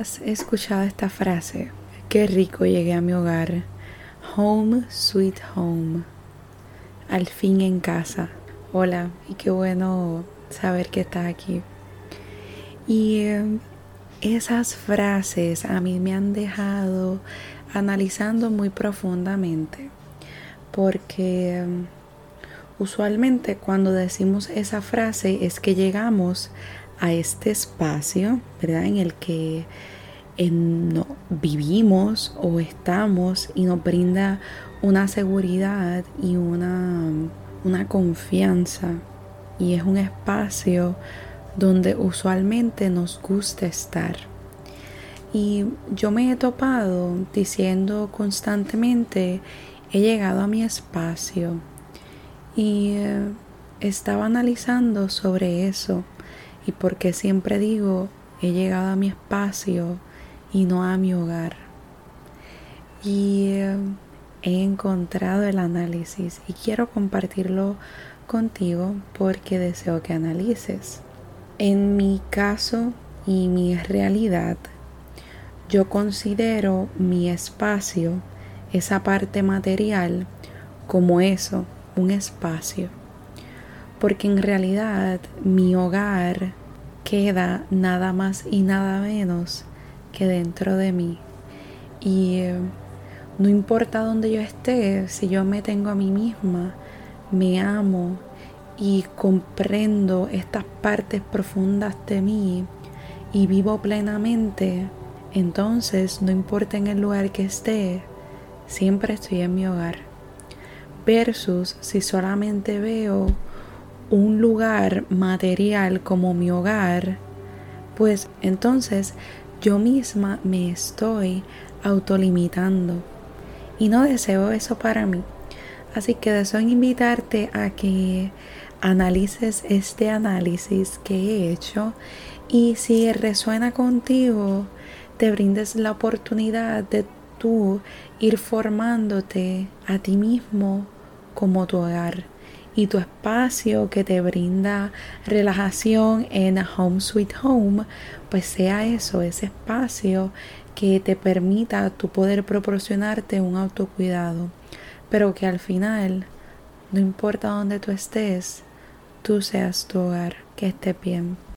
¿Has escuchado esta frase? Qué rico llegué a mi hogar. Home, sweet home. Al fin en casa. Hola, y qué bueno saber que estás aquí. Y eh, esas frases a mí me han dejado analizando muy profundamente. Porque eh, usualmente cuando decimos esa frase es que llegamos a este espacio, ¿verdad? En el que no, vivimos o estamos y nos brinda una seguridad y una, una confianza. Y es un espacio donde usualmente nos gusta estar. Y yo me he topado diciendo constantemente, he llegado a mi espacio. Y eh, estaba analizando sobre eso y porque siempre digo, he llegado a mi espacio y no a mi hogar. Y eh, he encontrado el análisis y quiero compartirlo contigo porque deseo que analices. En mi caso y mi realidad, yo considero mi espacio, esa parte material, como eso, un espacio porque en realidad mi hogar queda nada más y nada menos que dentro de mí. Y eh, no importa dónde yo esté, si yo me tengo a mí misma, me amo y comprendo estas partes profundas de mí y vivo plenamente, entonces no importa en el lugar que esté, siempre estoy en mi hogar. Versus si solamente veo un lugar material como mi hogar, pues entonces yo misma me estoy autolimitando y no deseo eso para mí. Así que deseo invitarte a que analices este análisis que he hecho y si resuena contigo, te brindes la oportunidad de tú ir formándote a ti mismo como tu hogar y tu espacio que te brinda relajación en Home Sweet Home, pues sea eso, ese espacio que te permita tu poder proporcionarte un autocuidado, pero que al final, no importa dónde tú estés, tú seas tu hogar, que esté bien.